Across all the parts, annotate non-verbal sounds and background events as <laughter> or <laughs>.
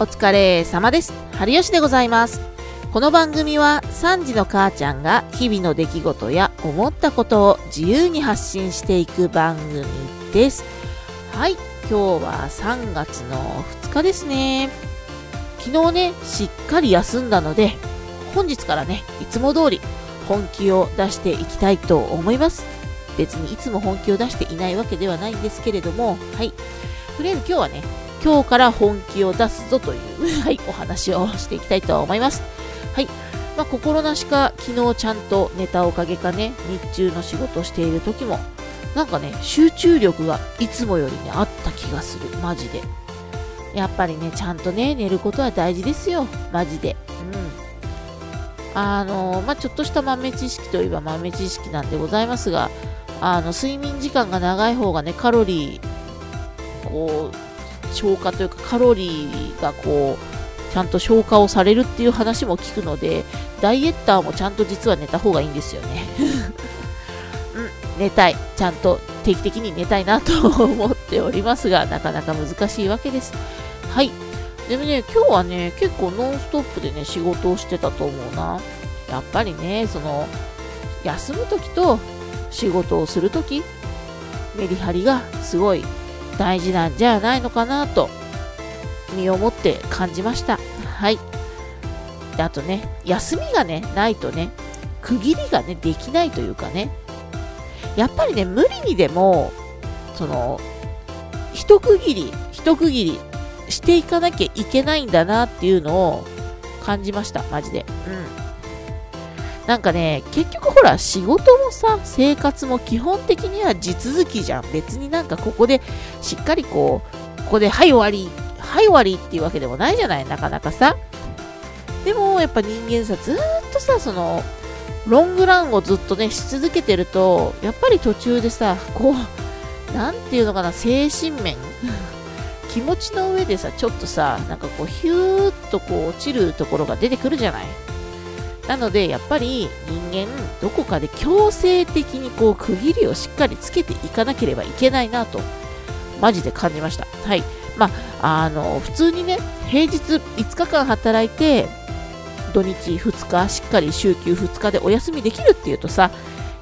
お疲れ様です。春吉でございます。この番組は3時の母ちゃんが日々の出来事や思ったことを自由に発信していく番組です。はい、今日は3月の2日ですね。昨日ね、しっかり休んだので、本日からね、いつも通り本気を出していきたいと思います。別にいつも本気を出していないわけではないんですけれども、はい。とりあえず今日はね、今日から本気を出すぞという、<laughs> はい、お話をしていきたいと思います。はい。まあ、心なしか昨日ちゃんと寝たおかげかね、日中の仕事している時も、なんかね、集中力がいつもよりね、あった気がする。マジで。やっぱりね、ちゃんとね、寝ることは大事ですよ。マジで。うん。あの、まあ、ちょっとした豆知識といえば豆知識なんでございますが、あの、睡眠時間が長い方がね、カロリー、こう、消化というかカロリーがこうちゃんと消化をされるっていう話も聞くのでダイエッターもちゃんと実は寝た方がいいんですよね。<laughs> うん寝たい。ちゃんと定期的に寝たいなと思っておりますがなかなか難しいわけです。はい。でもね今日はね結構ノンストップでね仕事をしてたと思うな。やっぱりねその休む時と仕事をする時メリハリがすごい大事なんじゃないのかなと身をもって感じました。はい。であとね、休みがね、ないとね、区切りがね、できないというかね、やっぱりね、無理にでも、その、一区切り、一区切りしていかなきゃいけないんだなっていうのを感じました、マジで。うん。なんかね、結局ほら、仕事もさ、生活も基本的には地続きじゃん。別になんかここでしっかりこう、ここではい終わり、はい終わりっていうわけでもないじゃない、なかなかさ。でもやっぱ人間さ、ずっとさ、その、ロングランをずっとね、し続けてると、やっぱり途中でさ、こう、なんていうのかな、精神面 <laughs> 気持ちの上でさ、ちょっとさ、なんかこう、ヒューッとこう、落ちるところが出てくるじゃない。なので、やっぱり人間、どこかで強制的にこう区切りをしっかりつけていかなければいけないなと、マジで感じました。はい。まあ、あの、普通にね、平日5日間働いて、土日2日、しっかり週休2日でお休みできるっていうとさ、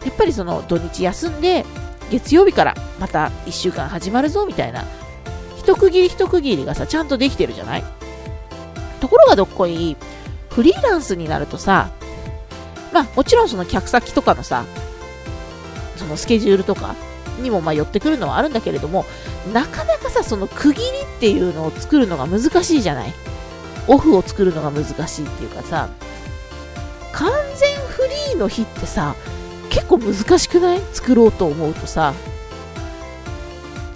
やっぱりその土日休んで、月曜日からまた1週間始まるぞみたいな、一区切り一区切りがさ、ちゃんとできてるじゃない？ところがどっこい、フリーランスになるとさ、まあもちろんその客先とかのさ、そのスケジュールとかにもま寄ってくるのはあるんだけれども、なかなかさ、その区切りっていうのを作るのが難しいじゃない？オフを作るのが難しいっていうかさ、完全フリーの日ってさ、結構難しくない？作ろうと思うとさ、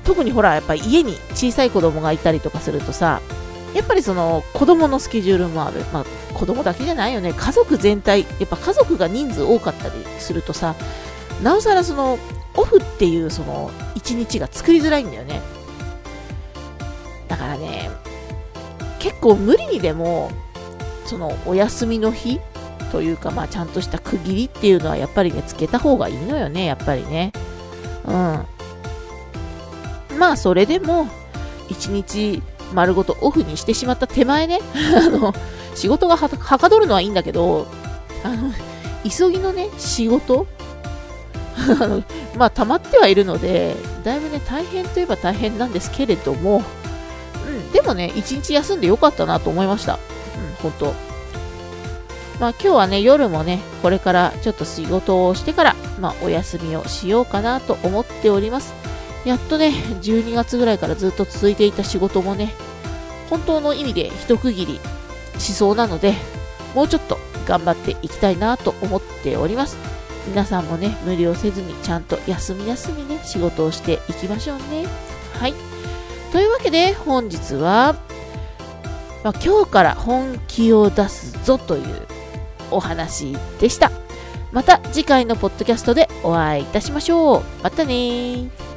特にほら、やっぱ家に小さい子供がいたりとかするとさ、やっぱりその子供のスケジュールもある。まあ子供だけじゃないよね。家族全体、やっぱ家族が人数多かったりするとさ、なおさらそのオフっていうその一日が作りづらいんだよね。だからね、結構無理にでも、そのお休みの日というか、まあちゃんとした区切りっていうのはやっぱりね、つけた方がいいのよね、やっぱりね。うん。まあそれでも、一日丸ごとオフにしてしまった手前ね、<laughs> あの、仕事がはかどるのはいいんだけど、あの、急ぎのね、仕事、<laughs> まあ、溜まってはいるので、だいぶね、大変といえば大変なんですけれども、うん、でもね、一日休んでよかったなと思いました。うん、本当まあ、今日はね、夜もね、これからちょっと仕事をしてから、まあ、お休みをしようかなと思っております。やっとね、12月ぐらいからずっと続いていた仕事もね、本当の意味で一区切りしそうなので、もうちょっと頑張っていきたいなと思っております。皆さんもね、無理をせずにちゃんと休み休みね、仕事をしていきましょうね。はい。というわけで、本日は、まあ、今日から本気を出すぞというお話でした。また次回のポッドキャストでお会いいたしましょう。またね。